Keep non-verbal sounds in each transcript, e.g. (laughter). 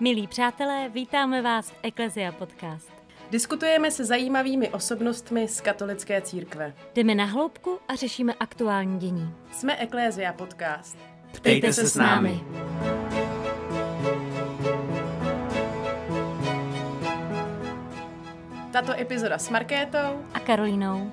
Milí přátelé, vítáme vás v Ecclesia Podcast. Diskutujeme se zajímavými osobnostmi z katolické církve. Jdeme na hloubku a řešíme aktuální dění. Jsme Ecclesia Podcast. Ptejte se s námi. Tato epizoda s Markétou A Karolínou.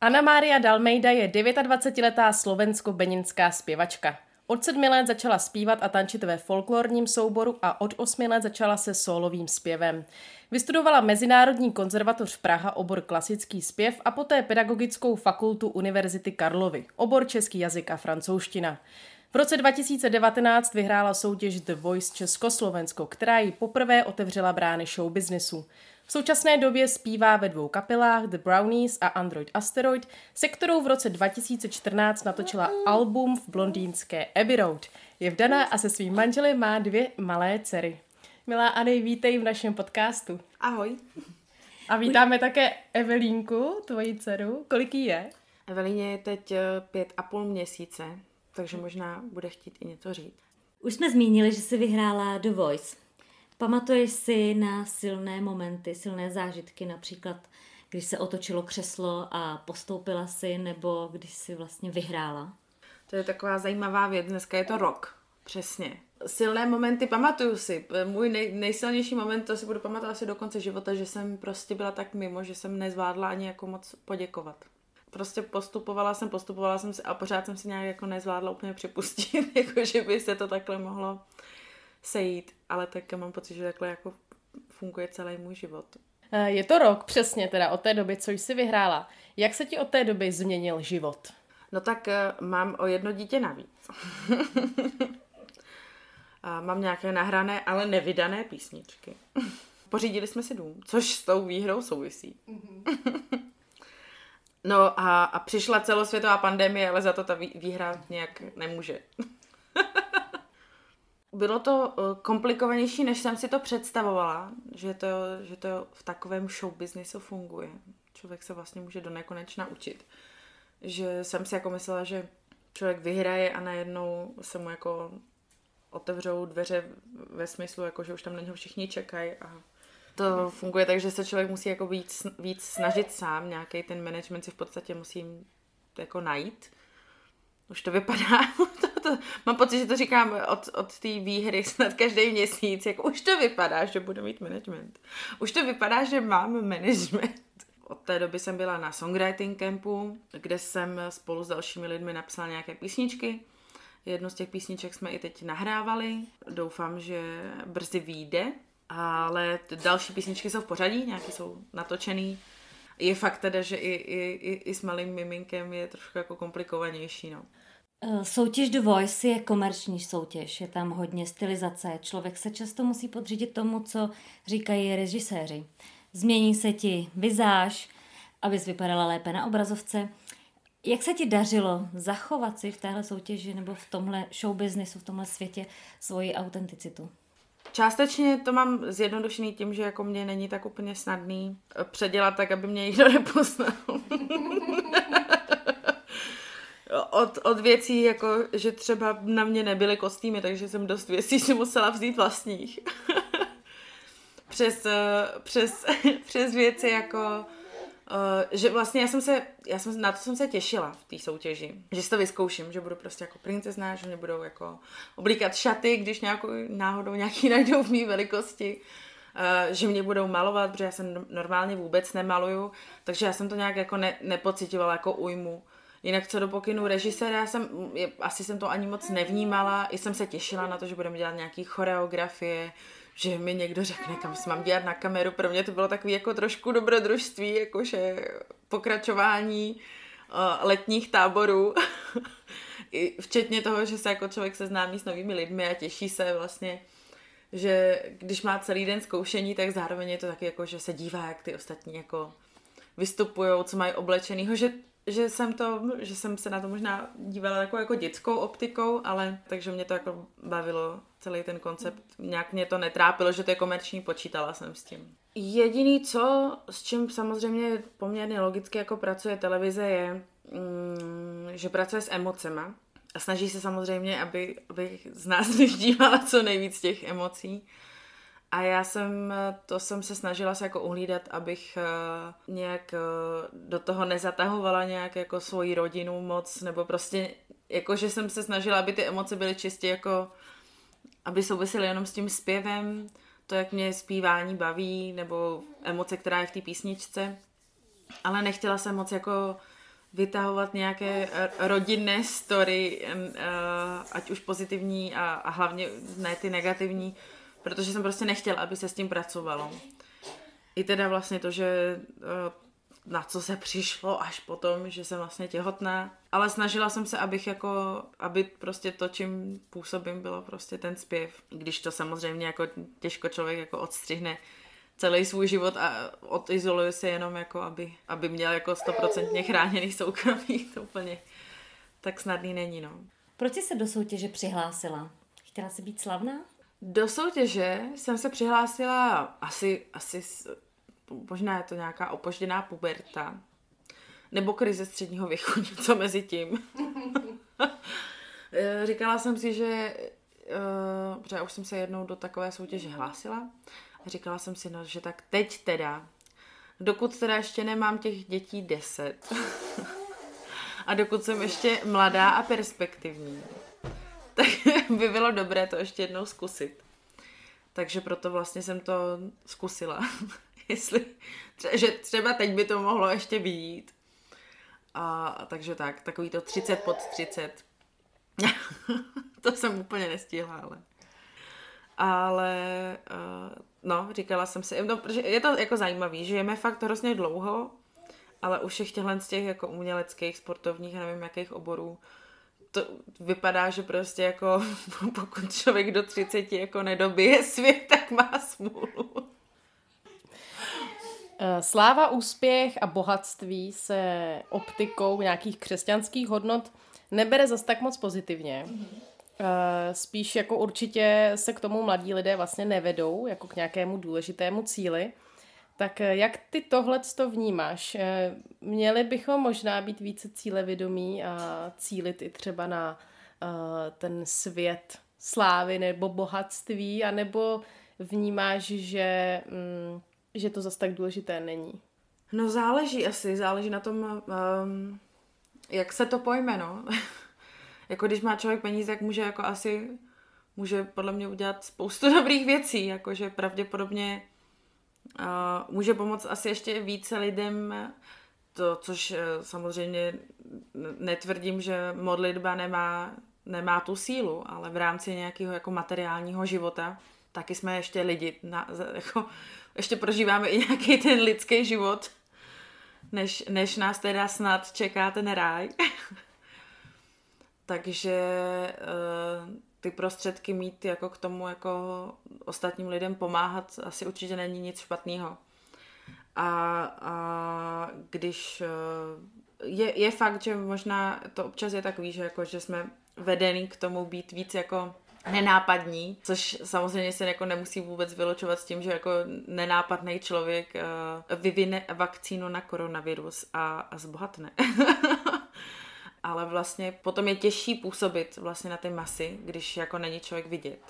Anna Mária Dalmejda je 29-letá slovensko-beninská zpěvačka. Od sedmi let začala zpívat a tančit ve folklorním souboru a od osmi let začala se solovým zpěvem. Vystudovala Mezinárodní konzervatoř Praha obor klasický zpěv a poté pedagogickou fakultu Univerzity Karlovy, obor český jazyk a francouzština. V roce 2019 vyhrála soutěž The Voice Československo, která ji poprvé otevřela brány showbiznesu. V současné době zpívá ve dvou kapelách The Brownies a Android Asteroid, se kterou v roce 2014 natočila album v blondýnské Abbey Road. Je vdaná a se svým manželem má dvě malé dcery. Milá Ani, vítej v našem podcastu. Ahoj. A vítáme také Evelínku, tvoji dceru. Kolik jí je? Evelíně je teď eh, pět a půl měsíce, takže možná bude chtít i něco říct. Už jsme zmínili, že jsi vyhrála The Voice. Pamatuješ si na silné momenty, silné zážitky, například když se otočilo křeslo a postoupila si, nebo když si vlastně vyhrála? To je taková zajímavá věc, dneska je to rok, přesně. Silné momenty pamatuju si. Můj nej, nejsilnější moment, to si budu pamatovat asi do konce života, že jsem prostě byla tak mimo, že jsem nezvládla ani jako moc poděkovat. Prostě postupovala jsem, postupovala jsem si a pořád jsem si nějak jako nezvládla úplně připustit, (laughs) jako že by se to takhle mohlo sejít, ale tak mám pocit, že takhle jako funguje celý můj život. Eh, Je to rok přesně teda od té doby, co jsi vyhrála. Jak se ti od té doby změnil život? No tak eh, mám o jedno dítě navíc. (laughs) a mám nějaké nahrané, ale nevydané písničky. (laughs) Pořídili jsme si dům, což s tou výhrou souvisí. (laughs) no a, a přišla celosvětová pandemie, ale za to ta vý- výhra nějak nemůže. Bylo to eh, komplikovanější, než jsem si to představovala, že to, že to v takovém show businessu funguje. Člověk se vlastně může do nekonečna učit. Že jsem si jako myslela, že člověk vyhraje a najednou se mu jako otevřou dveře ve smyslu, jako že už tam na něho všichni čekají a to funguje tak, že se člověk musí jako víc, víc snažit sám, nějaký ten management si v podstatě musí jako najít. Už to vypadá, (laughs) to, (laughs) to, mám pocit, že to říkám od, od té výhry snad každý měsíc, jako už to vypadá, že budu mít management. Už to vypadá, že mám management. Od té doby jsem byla na songwriting campu, kde jsem spolu s dalšími lidmi napsala nějaké písničky. Jednu z těch písniček jsme i teď nahrávali. Doufám, že brzy vyjde. Ale další písničky jsou v pořadí, nějaké jsou natočený. Je fakt teda, že i, i, i, i s malým miminkem je trošku jako komplikovanější, no. Eh, Soutěž The Voice je komerční soutěž, je tam hodně stylizace. Člověk se často musí podřídit tomu, co říkají režiséři. Změní se ti vizáž, abys vypadala lépe na obrazovce. Jak se ti dařilo zachovat si v téhle soutěži nebo v tomhle show businessu, v tomhle světě svoji autenticitu? Částečně to mám zjednodušený tím, že jako mě není tak úplně snadný eh, předělat tak, aby mě nikdo (laughs) nepoznal. Od, od věcí, jako, že třeba na mě nebyly kostýmy, takže jsem dost věcí si musela vzít vlastních. (laughs) přes, eh, přes, (laughs) přes věci jako Uh, že vlastně já jsem se, já jsem, na to jsem se těšila v té soutěži, že si to vyzkouším, že budu prostě jako princezna, že mě budou jako oblíkat šaty, když nějakou, náhodou nějaký (laughs) najdou v mý velikosti, uh, že mě budou malovat, protože já jsem normálně vůbec nemaluju, takže já jsem to nějak jako ne, nepocitovala jako újmu. Jinak co do pokynu režiséra, já jsem, je, asi jsem to ani moc nevnímala, i jsem se těšila na to, že budeme dělat nějaký choreografie, že mi někdo řekne, kam se mám dělat na kameru. Pro mě to bylo takový jako trošku dobrodružství, jakože pokračování uh, letních táborů. (laughs) I včetně toho, že se jako člověk seznámí s novými lidmi a těší se vlastně, že když má celý den zkoušení, tak zároveň je to taky jako, že se dívá, jak ty ostatní jako vystupují, co mají oblečenýho, že že jsem to, že jsem se na to možná dívala jako, jako dětskou optikou, ale takže mě to jako bavilo celý ten koncept. Nějak mě to netrápilo, že to je komerční, počítala jsem s tím. Jediný co, s čím samozřejmě poměrně logicky jako pracuje televize je, mm, že pracuje s emocema. a snaží se samozřejmě, aby, aby z nás (laughs) vyždívala co nejvíc těch emocí. A já jsem, to jsem se snažila se jako uhlídat, abych uh, nějak uh, do toho nezatahovala nějak jako svoji rodinu moc, nebo prostě jako, že jsem se snažila, aby ty emoce byly čistě jako, aby souvisely jenom s tím zpěvem, to, jak mě zpívání baví, nebo emoce, která je v té písničce. Ale nechtěla jsem moc jako vytahovat nějaké rodinné story, uh, ať už pozitivní a, a hlavně ne ty negativní, protože jsem prostě nechtěla, aby se s tím pracovalo. I teda vlastně to, že eh, na co se přišlo až potom, že jsem vlastně těhotná. Ale snažila jsem se, abych jako, aby prostě to, čím působím, bylo prostě ten zpěv. Když to samozřejmě jako těžko člověk jako odstřihne celý svůj život a odizoluje se jenom jako, aby, aby měl jako stoprocentně chráněný soukromí. (laughs) To úplně tak snadný není, no. Proč jsi se do soutěže přihlásila? Chtěla jsi být slavná? Do soutěže jsem se přihlásila asi, asi možná je to nějaká opožděná puberta, nebo krize středního věku, (laughs) něco mezi tím. (laughs) Eh, říkala jsem si, že uh, protože už jsem se jednou do takové soutěže hlásila, a říkala jsem si, no, že tak teď teda, dokud teda ještě nemám těch dětí deset, (laughs) a dokud jsem ještě mladá a perspektivní, (laughs) by bylo dobré to ještě jednou zkusit. Takže proto vlastně jsem to zkusila. (laughs) Jestli, že třeba teď by to mohlo ještě být. A, takže tak, takový to 30 pod 30. (laughs) to jsem úplně nestihla, ale. Ale, uh, no, říkala jsem si, no, je to jako zajímavý, žijeme fakt hrozně dlouho, ale už je těchhle z těch jako uměleckých, sportovních, nevím jakých oborů, to vypadá, že prostě jako (laughs) pokud člověk do 30 jako nedobije svět, tak má smůlu. Eh, sláva, úspěch a bohatství se optikou nějakých křesťanských hodnot nebere zas tak moc pozitivně. Eh, spíš jako určitě se k tomu mladí lidé vlastně nevedou, jako k nějakému důležitému cíli. Tak eh, jak ty tohle to vnímáš? Měli bychom možná být více cílevědomí a cílit i třeba na ten svět slávy nebo bohatství, anebo vnímáš, že mm, že to zase tak důležité není? No záleží asi, záleží na tom, um, jak se to pojme, no. (laughs) jako když má člověk peníze, tak může jako asi, může podle mě udělat spoustu (laughs) dobrých věcí, jakože pravděpodobně uh, může pomoct asi ještě více lidem, to, což uh, samozřejmě netvrdím, že modlitba nemá, nemá tu sílu, ale v rámci nějakého jako materiálního života taky jsme ještě lidi, na, jako, ještě prožíváme i nějaký ten lidský život, než, než nás teda snad čeká ten ráj. (laughs) Takže uh, ty prostředky mít jako k tomu jako ostatním lidem pomáhat asi určitě není nic špatného. A, a když uh, je, je fakt, že možná to občas je takový, že, jako, že jsme vedený k tomu být víc jako nenápadní, což samozřejmě se jako nemusí vůbec vyločovat s tím, že jako nenápadný člověk uh, vyvine vakcínu na koronavirus a, a zbohatne. (laughs) Ale vlastně potom je těžší působit vlastně na ty masy, když jako není člověk vidět.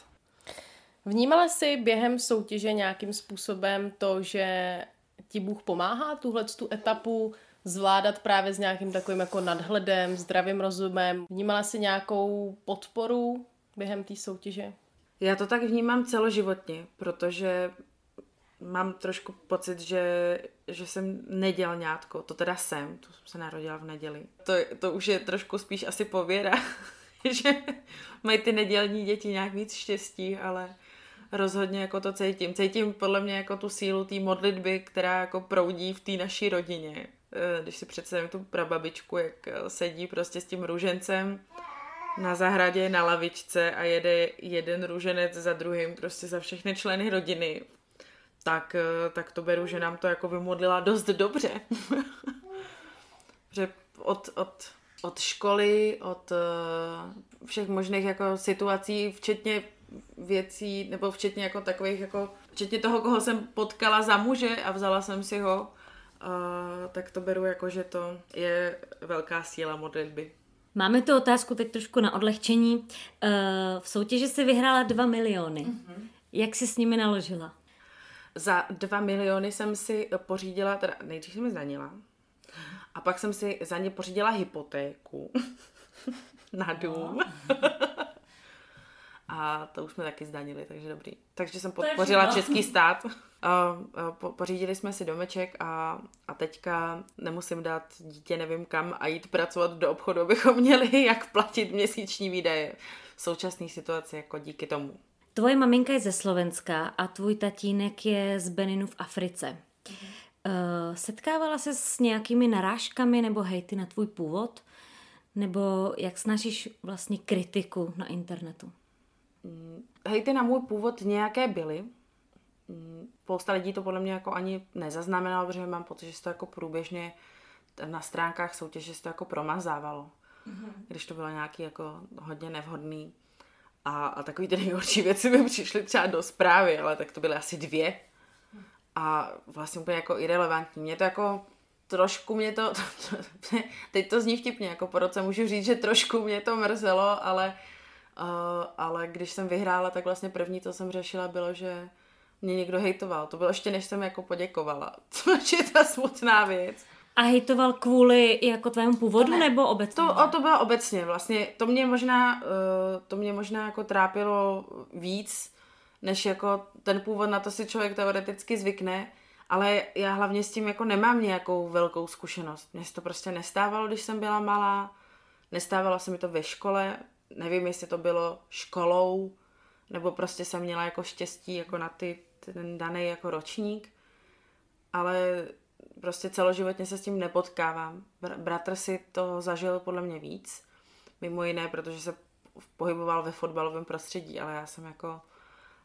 Vnímala jsi během soutěže nějakým způsobem to, že ti Bůh pomáhá tuhle tu etapu zvládat právě s nějakým takovým jako nadhledem, zdravým rozumem? Vnímala jsi nějakou podporu během té soutěže? Já to tak vnímám celoživotně, protože mám trošku pocit, že, že jsem nedělňátko. To teda jsem, to jsem se narodila v neděli. To, to už je trošku spíš asi pověra, (laughs) že mají ty nedělní děti nějak víc štěstí, ale rozhodně jako to cítím. Cítím podle mě jako tu sílu té modlitby, která jako proudí v té naší rodině. Eh, když si představím tu prababičku, jak eh, sedí prostě s tím růžencem na zahradě na lavičce a jede jeden růženec za druhým prostě za všechny členy rodiny, tak, eh, tak to beru, že nám to jako vymodlila dost dobře. (laughs) že od, od, od školy, od uh, všech možných jako situací, včetně věcí, nebo včetně jako takových jako, včetně toho, koho jsem potkala za muže a vzala jsem si ho, uh, tak to beru jako, že to je velká síla modlitby. Máme tu otázku teď trošku na odlehčení. Eh, v soutěži si vyhrála 2 miliony. Mm-hmm. Jak jsi s nimi naložila? Za 2 miliony jsem si pořídila, teda nejdřív jsem mi zdanila, a pak jsem si za ně pořídila hypotéku (laughs) na dům. (laughs) a to už jsme taky zdanili, takže dobrý. Takže jsem podpořila český (laughs) stát. A, a po, pořídili jsme si domeček a, a teďka nemusím dát dítě nevím kam a jít pracovat do obchodu, abychom měli jak platit měsíční výdaje v současné situaci jako díky tomu. Tvoje maminka je ze Slovenska a tvůj tatínek je z Beninu v Africe. Mhm. Uh, setkávala se s nějakými narážkami nebo hejty na tvůj původ? Nebo jak snažíš vlastně kritiku na internetu? Mm, hejty na můj původ nějaké byly. Mm, spousta lidí to podle mě jako ani nezaznamenalo, protože mám pocit, že se to jako průběžně na stránkách soutěže se to jako promazávalo. Mm-hmm. Když to bylo nějaký jako hodně nevhodný. A, a takový ty nejhorší věci by přišly třeba do zprávy, ale tak to byly asi dvě a vlastně úplně jako irrelevantní. Mě to jako trošku mě to, to, to, teď to zní vtipně, jako po roce můžu říct, že trošku mě to mrzelo, ale, uh, ale když jsem vyhrála, tak vlastně první, co jsem řešila, bylo, že mě někdo hejtoval. To bylo ještě, než jsem jako poděkovala, (laughs) což je ta smutná věc. A hejtoval kvůli jako tvému původu ne, nebo obecně? To, o, to bylo obecně vlastně. To mě možná, uh, to mě možná jako trápilo víc, než jako ten původ, na to si člověk teoreticky zvykne, ale já hlavně s tím jako nemám nějakou velkou zkušenost. Mně se to prostě nestávalo, když jsem byla malá, nestávalo se mi to ve škole, nevím, jestli to bylo školou, nebo prostě jsem měla jako štěstí jako na ty, ten daný jako ročník, ale prostě celoživotně se s tím nepotkávám. Bratr si to zažil podle mě víc, mimo jiné, protože se pohyboval ve fotbalovém prostředí, ale já jsem jako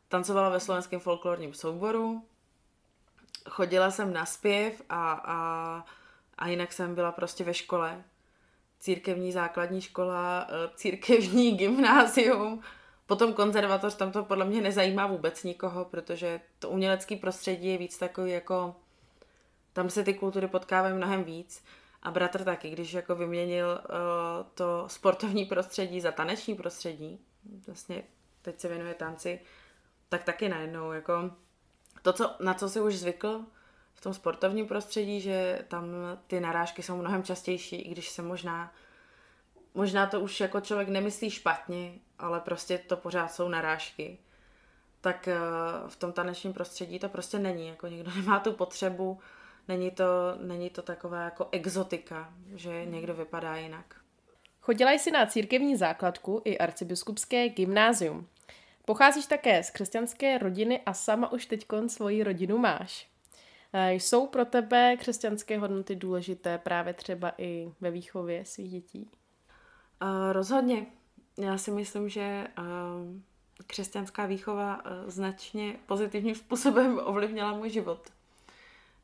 tancovala ve slovenském folklorním souboru, chodila jsem na zpěv a, a, a jinak jsem byla prostě ve škole. Církevní základní škola, eh, církevní (laughs) gymnázium, potom konzervatoř, tam to podle mě nezajímá vůbec nikoho, protože to umělecké prostředí je víc takový jako, tam se ty kultury potkávají mnohem víc. A bratr taky, když jako vyměnil uh, to sportovní prostředí za taneční prostředí, vlastně teď se věnuje tanci, tak taky najednou jako to, co, na co si už zvykl v tom sportovním prostředí, že tam ty narážky jsou mnohem častější, i když se možná možná to už jako člověk nemyslí špatně, ale prostě to pořád jsou narážky. Tak eh, v tom tanečním prostředí to prostě není, jako někdo (laughs) nemá tu potřebu, není to, není to taková jako exotika, že někdo vypadá jinak. Chodila jsi na církevní základku i arcibiskupské gymnázium. Pocházíš také z křesťanské rodiny a sama už teď svoji rodinu máš. E, jsou pro tebe křesťanské hodnoty důležité právě třeba i ve výchově svých dětí? Uh, rozhodně. Já si myslím, že uh, křesťanská výchova značně pozitivním (laughs) způsobem ovlivnila můj život.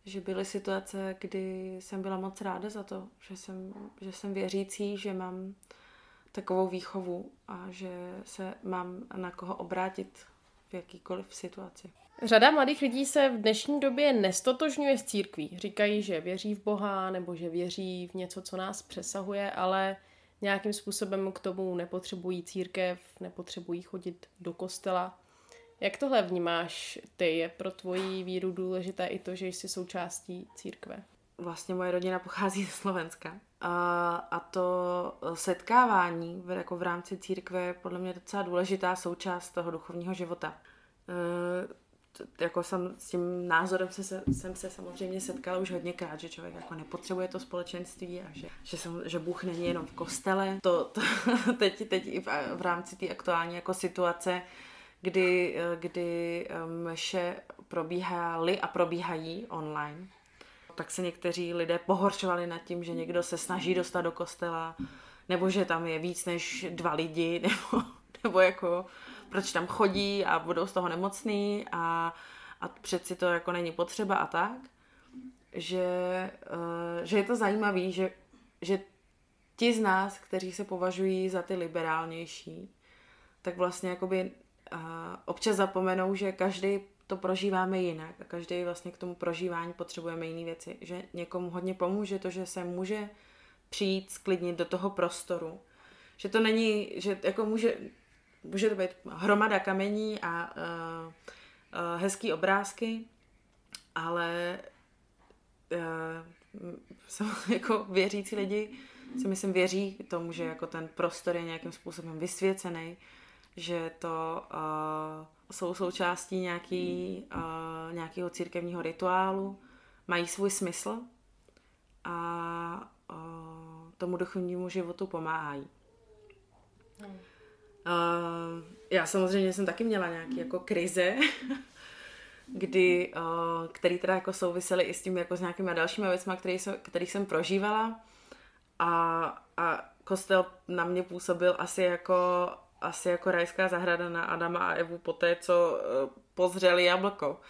Že byly situace, kdy jsem byla moc ráda za to, že jsem, že jsem věřící, že mám takovou výchovu a že se mám na koho obrátit v jakýkoliv situaci. Řada mladých lidí se v dnešní době nestotožňuje s církví. Říkají, že věří v Boha nebo že věří v něco, co nás přesahuje, ale nějakým způsobem k tomu nepotřebují církev, nepotřebují chodit do kostela. Jak tohle vnímáš ty? Je pro tvoji víru důležité i to, že jsi součástí církve? Vlastně moje rodina pochází (laughs) ze Slovenska a, to setkávání v, jako v rámci církve je podle mě docela důležitá součást toho duchovního života. E, jako jsem s tím názorem se, jsem se samozřejmě setkala už hodněkrát, že člověk jako nepotřebuje to společenství a že, že, jsem, že Bůh není jenom v kostele. To, to (laughs) teď, teď i v, v rámci té aktuální jako situace, kdy, kdy mše probíhaly a probíhají online, tak se někteří lidé pohoršovali nad tím, že někdo se snaží dostat do kostela, nebo že tam je víc než dva lidi, (laughs) nebo, nebo jako proč tam chodí a budou z toho nemocný a, a přeci to jako není potřeba a tak. Že, uh, že je to zajímavé, že, že ti z nás, kteří se považují za ty liberálnější, tak vlastně jakoby uh, občas zapomenou, že každý to prožíváme jinak a každý vlastně k tomu prožívání potřebujeme jiné věci. Že někomu hodně pomůže to, že se může přijít sklidnit do toho prostoru že to není, že jako může, může to být hromada kamení a uh, uh, hezký obrázky, ale uh, jsou (laughs) jako věřící lidi si myslím věří tomu, že jako ten prostor je nějakým způsobem vysvěcený, že to uh, jsou součástí nějaký, uh, nějakého církevního rituálu, mají svůj smysl a uh, tomu duchovnímu životu pomáhají. Uh, já samozřejmě jsem taky měla nějaké jako krize, (laughs) kdy, uh, který teda jako souvisely i s tím jako s nějakými dalšími věcmi, který jsem, který jsem prožívala a, a kostel na mě působil asi jako asi jako rajská zahrada na Adama a Evu po té, co uh, pozřeli jablko.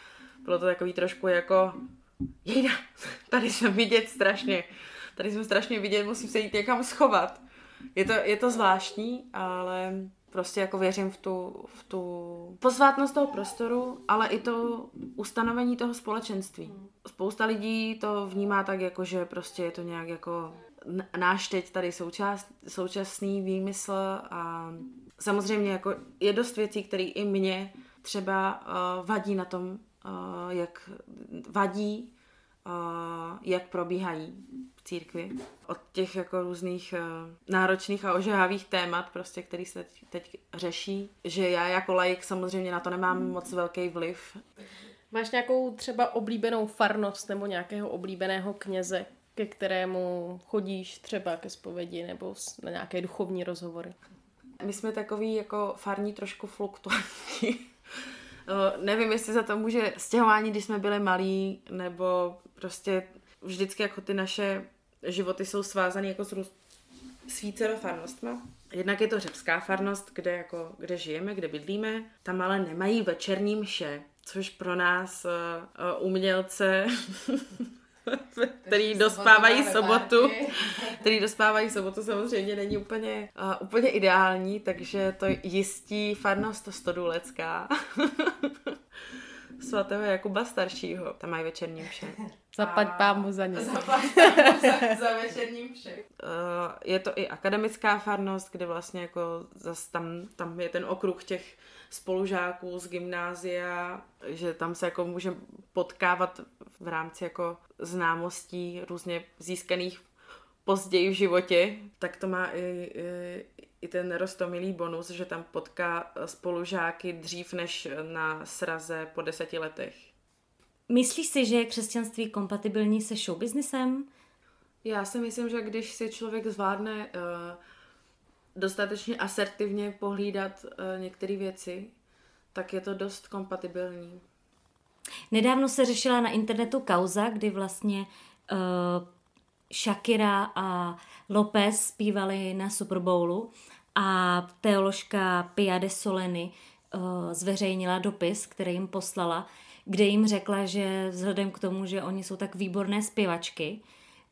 Bylo to takový trošku jako jejda, (laughs) tady jsem vidět strašně, tady jsem strašně vidět, musím se jít někam schovat. Je to, je to zvláštní, ale prostě jako věřím v tu, v tu posvátnost toho prostoru, ale i to ustanovení toho společenství. Spousta lidí to vnímá tak, jako že prostě je to nějak jako náš teď tady součas, současný výmysl a samozřejmě jako je dost věcí, které i mě třeba uh, vadí na tom, uh, jak vadí, uh, jak probíhají v církvi. Od těch jako různých uh, náročných a ožehavých témat, prostě, který se teď řeší, že já jako laik samozřejmě na to nemám moc velký vliv. Máš nějakou třeba oblíbenou farnost nebo nějakého oblíbeného kněze, ke kterému chodíš třeba ke zpovědi nebo na nějaké duchovní rozhovory? My jsme takový jako farní trošku fluktuantní. (laughs) Nevím, jestli za to může stěhování, když jsme byli malí, nebo prostě vždycky jako ty naše životy jsou svázané jako s, s vícero farnostma. Jednak je to řepská farnost, kde, jako, kde žijeme, kde bydlíme. Tam ale nemají večerní mše, což pro nás uh, umělce (laughs) (laughs) který dospávají sobotu, (laughs) který dospávají sobotu samozřejmě není úplně, uh, úplně ideální, takže to jistí farnost Stodůlecká (laughs) svatého Jakuba staršího. Tam mají večerní mše. Zaplať pámu za ně. Zaplať za, za večerní mše. Uh, je to i akademická farnost, kde vlastně jako zas tam, tam je ten okruh těch spolužáků z gymnázia, že tam se jako můžeme potkávat v rámci jako známostí různě získaných později v životě, tak to má i, i, i ten rostomilý bonus, že tam potká spolužáky dřív než na sraze po deseti letech. Myslíš si, že je křesťanství kompatibilní se showbiznisem? Já si myslím, že když si člověk zvládne uh, dostatečně asertivně pohlídat uh, některé věci, tak je to dost kompatibilní. Nedávno se řešila na internetu kauza, kdy vlastně uh, Shakira a Lopez zpívali na Super Bowlu a teoložka Pia de Soleny uh, zveřejnila dopis, který jim poslala, kde jim řekla, že vzhledem k tomu, že oni jsou tak výborné zpěvačky,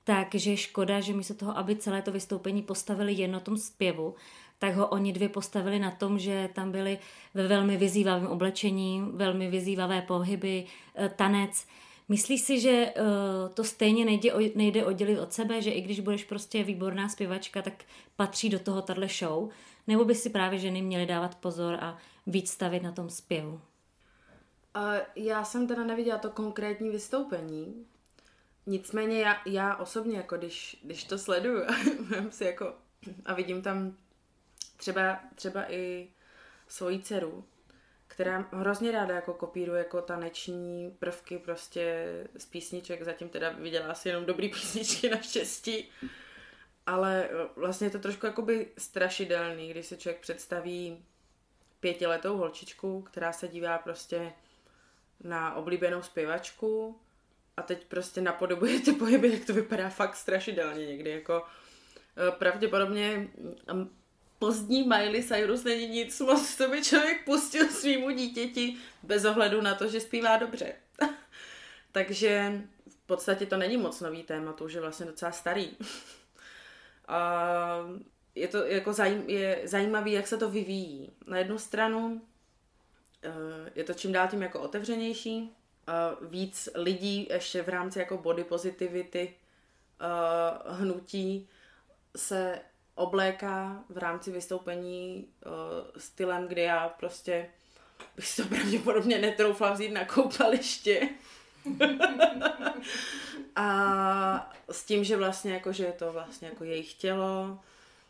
takže škoda, že místo toho, aby celé to vystoupení postavili jen na tom zpěvu, tak ho oni dvě postavili na tom, že tam byli ve velmi vyzývavém oblečení, velmi vyzývavé pohyby, eh, tanec. Myslíš si, že uh, to stejně nejde, nejde oddělit od sebe, že i když budeš prostě výborná zpěvačka, tak patří do toho tahle show? Nebo by si právě ženy měly dávat pozor a víc stavit na tom zpěvu? Já jsem teda neviděla to konkrétní vystoupení, nicméně já, já osobně, jako když, když to sleduju (laughs) si jako, a vidím tam třeba, třeba i svoji dceru, která hrozně ráda jako kopíruje jako taneční prvky prostě z písniček, zatím teda viděla asi jenom dobrý (laughs) písničky naštěstí, ale vlastně je to trošku jakoby strašidelný, když se člověk představí pětiletou holčičku, která se dívá prostě na oblíbenou zpěvačku a teď prostě napodobuje ty pohyby, jak to vypadá fakt strašidelně někdy, jako eh, pravděpodobně pozdní Miley Cyrus není nic moc, co by člověk pustil svýmu dítěti bez ohledu na to, že zpívá dobře. (laughs) Takže v podstatě to není moc nový téma, to už je vlastně docela starý. (laughs) A je to jako zajím, je zajímavý, jak se to vyvíjí. Na jednu stranu eh, je to čím dál tím jako otevřenější, víc lidí ještě v rámci jako body positivity eh, hnutí se obléká v rámci vystoupení uh, stylem, kdy já prostě bych to pravděpodobně netroufla vzít na koupaliště. a s tím, že vlastně jako, že je to vlastně jako jejich tělo,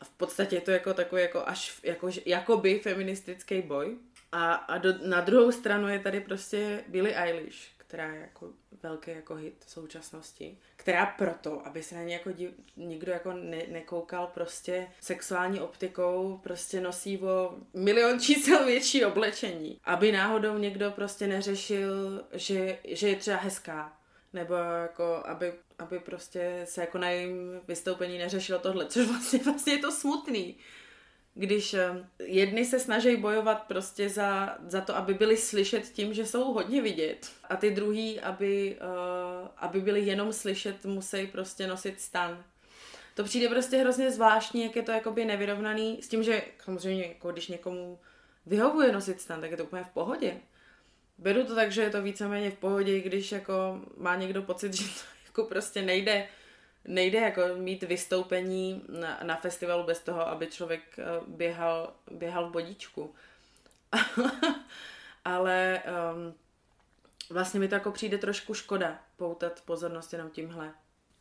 a v podstatě je to jako takový jako až jako, jakoby feministický boj. A, a do, na druhou stranu je tady prostě Billie Eilish, která je jako velký jako hit v současnosti, která proto, aby se na ně jako div, nikdo jako ne, nekoukal prostě sexuální optikou, prostě nosí o milion čísel větší oblečení. Aby náhodou někdo prostě neřešil, že, že je třeba hezká. Nebo jako, aby, aby prostě se jako na jejím vystoupení neřešilo tohle, což vlastně, vlastně je to smutný když eh, jedni se snaží bojovat prostě za, za to, aby byli slyšet tím, že jsou hodně vidět a ty druhý, aby, uh, aby byli jenom slyšet, musí prostě nosit stan. To přijde prostě hrozně zvláštní, jak je to jakoby nevyrovnaný s tím, že samozřejmě jako když někomu vyhovuje nosit stan, tak je to úplně v pohodě. Beru to tak, že je to víceméně v pohodě, když jako má někdo pocit, (laughs) že to jako prostě nejde nejde jako mít vystoupení na, na festivalu bez toho, aby člověk eh, běhal, běhal v bodíčku. (laughs) Ale um, vlastně mi to jako přijde trošku škoda poutat pozornost jenom tímhle.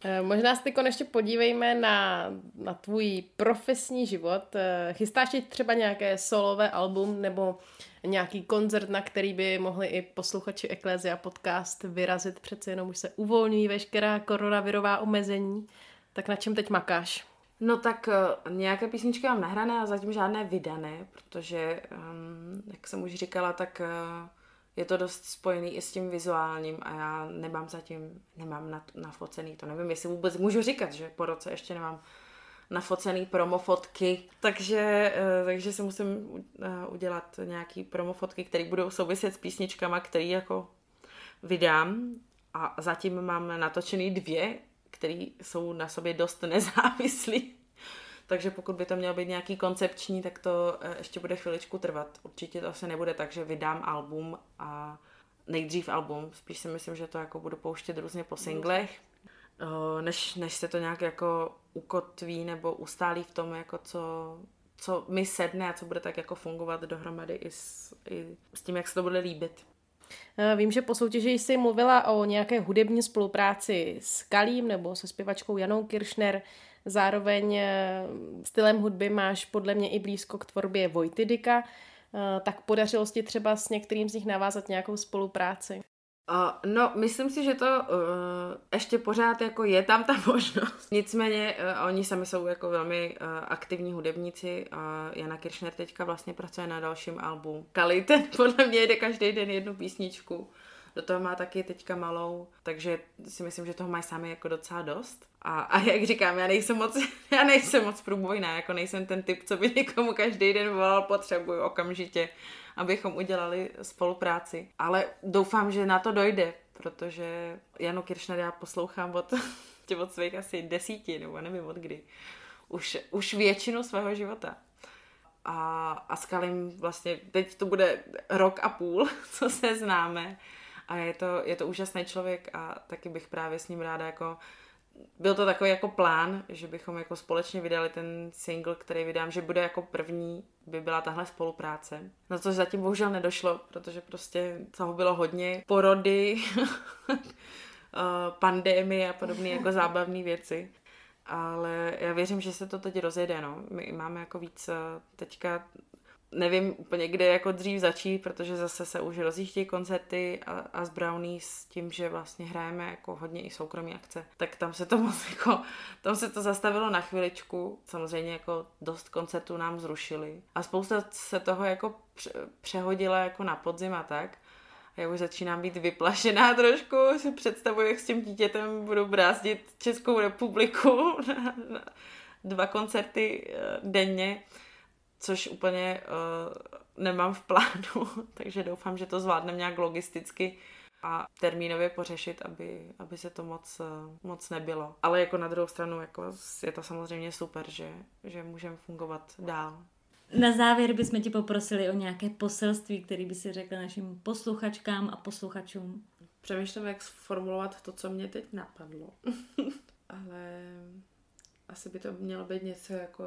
Eh, možná se ještě podívejme na, na tvůj profesní život. Eh, chystáš ti třeba nějaké solové album nebo nějaký koncert, na který by mohli i posluchači Ecclesia podcast vyrazit, přece jenom už se uvolní veškerá koronavirová omezení. Tak na čem teď makáš? No tak uh, nějaké písničky mám nahrané a zatím žádné vydané, protože, um, jak jsem už říkala, tak uh, je to dost spojený i s tím vizuálním a já nemám zatím, nemám na, nafocený, to nevím, jestli vůbec můžu říkat, že po roce ještě nemám nafocený promofotky, takže, eh, takže si musím eh, udělat nějaký promofotky, které budou souviset s písničkama, které jako vydám a zatím mám natočený dvě, které jsou na sobě dost nezávislí. Takže pokud by to mělo být nějaký koncepční, tak to eh, ještě bude chviličku trvat. Určitě to asi nebude tak, že vydám album a nejdřív album, spíš si myslím, že to jako budu pouštět různě po singlech, než, než se to nějak jako ukotví nebo ustálí v tom, jako co, co mi sedne a co bude tak jako fungovat dohromady i s, i s tím, jak se to bude líbit. Eh, vím, že po soutěži jsi mluvila o nějaké hudební spolupráci s Kalím nebo se zpěvačkou Janou Kiršner. Zároveň eh, stylem hudby máš podle mě i blízko k tvorbě Vojtidika. Eh, tak podařilo ti třeba s některým z nich navázat nějakou spolupráci? Uh, no, myslím si, že to uh, ještě pořád jako je tam ta (laughs) možnost. Nicméně uh, oni sami jsou jako velmi uh, aktivní hudebníci a Jana Kiršner teďka vlastně pracuje na dalším albu. Kali ten podle mě jde každý den jednu písničku. Do toho má taky teďka malou, takže si myslím, že toho mají sami jako docela dost. A, a jak říkám, já nejsem moc, (laughs) já nejsem moc průbojná, jako nejsem ten typ, co by někomu každý den volal, potřebuju okamžitě abychom udělali spolupráci. Ale doufám, že na to dojde, protože Janu Kiršner já poslouchám od, (laughs) od svých asi desíti, nebo nevím od kdy. Už, už většinu svého života. A, a s Kalim vlastně teď to bude rok a půl, (laughs) co se známe. A je to, je to úžasný člověk a taky bych právě s ním ráda jako byl to takový jako plán, že bychom jako společně vydali ten single, který vydám, že bude jako první, by byla tahle spolupráce. Na to zatím bohužel nedošlo, protože prostě toho bylo hodně porody, (laughs) eh, pandémie a podobné jako zábavné věci. Ale já věřím, že se to teď rozjede, no. My máme jako víc eh, teďka nevím úplně, kde jako dřív začít, protože zase se už rozjíždějí koncerty a, a s Brownie s tím, že vlastně hrajeme jako hodně i soukromí akce, tak tam se to (laughs) moc jako, tam se to zastavilo na chviličku, samozřejmě jako dost koncertů nám zrušili. A spousta se toho jako přehodila jako na podzim a tak, a já už začínám být vyplašená (laughs) trošku, si představuji, jak s tím dítětem budu brázdit Českou republiku (laughs) na dva koncerty eh, denně což úplně uh, nemám v plánu, (laughs) takže doufám, že to zvládneme nějak logisticky a termínově pořešit, aby, aby se to moc, uh, moc nebylo. Ale jako na druhou stranu jako je to samozřejmě super, že, že můžeme fungovat dál. Na závěr bychom ti poprosili o nějaké poselství, který by si řekl našim posluchačkám a posluchačům. Přemýšlím, jak sformulovat to, co mě teď napadlo. (laughs) Ale asi by to mělo být něco jako,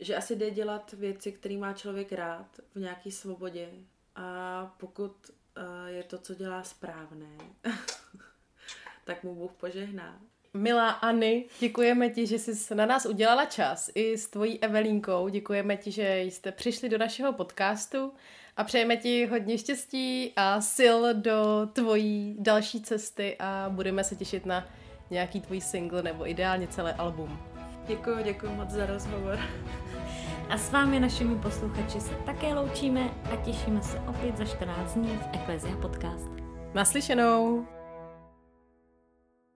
že asi jde dělat věci, které má člověk rád v nějaké svobodě a pokud uh, je to, co dělá správné, (laughs) tak mu Bůh požehná. Milá Anny, děkujeme ti, že jsi na nás udělala čas i s tvojí Evelínkou. Děkujeme ti, že jste přišli do našeho podcastu a přejeme ti hodně štěstí a sil do tvojí další cesty a budeme se těšit na nějaký tvůj single nebo ideálně celé album. Děkuji, děkuji moc za rozhovor. A s vámi, našimi posluchači, se také loučíme a těšíme se opět za 14 dní v Ecclesia Podcast. Naslyšenou!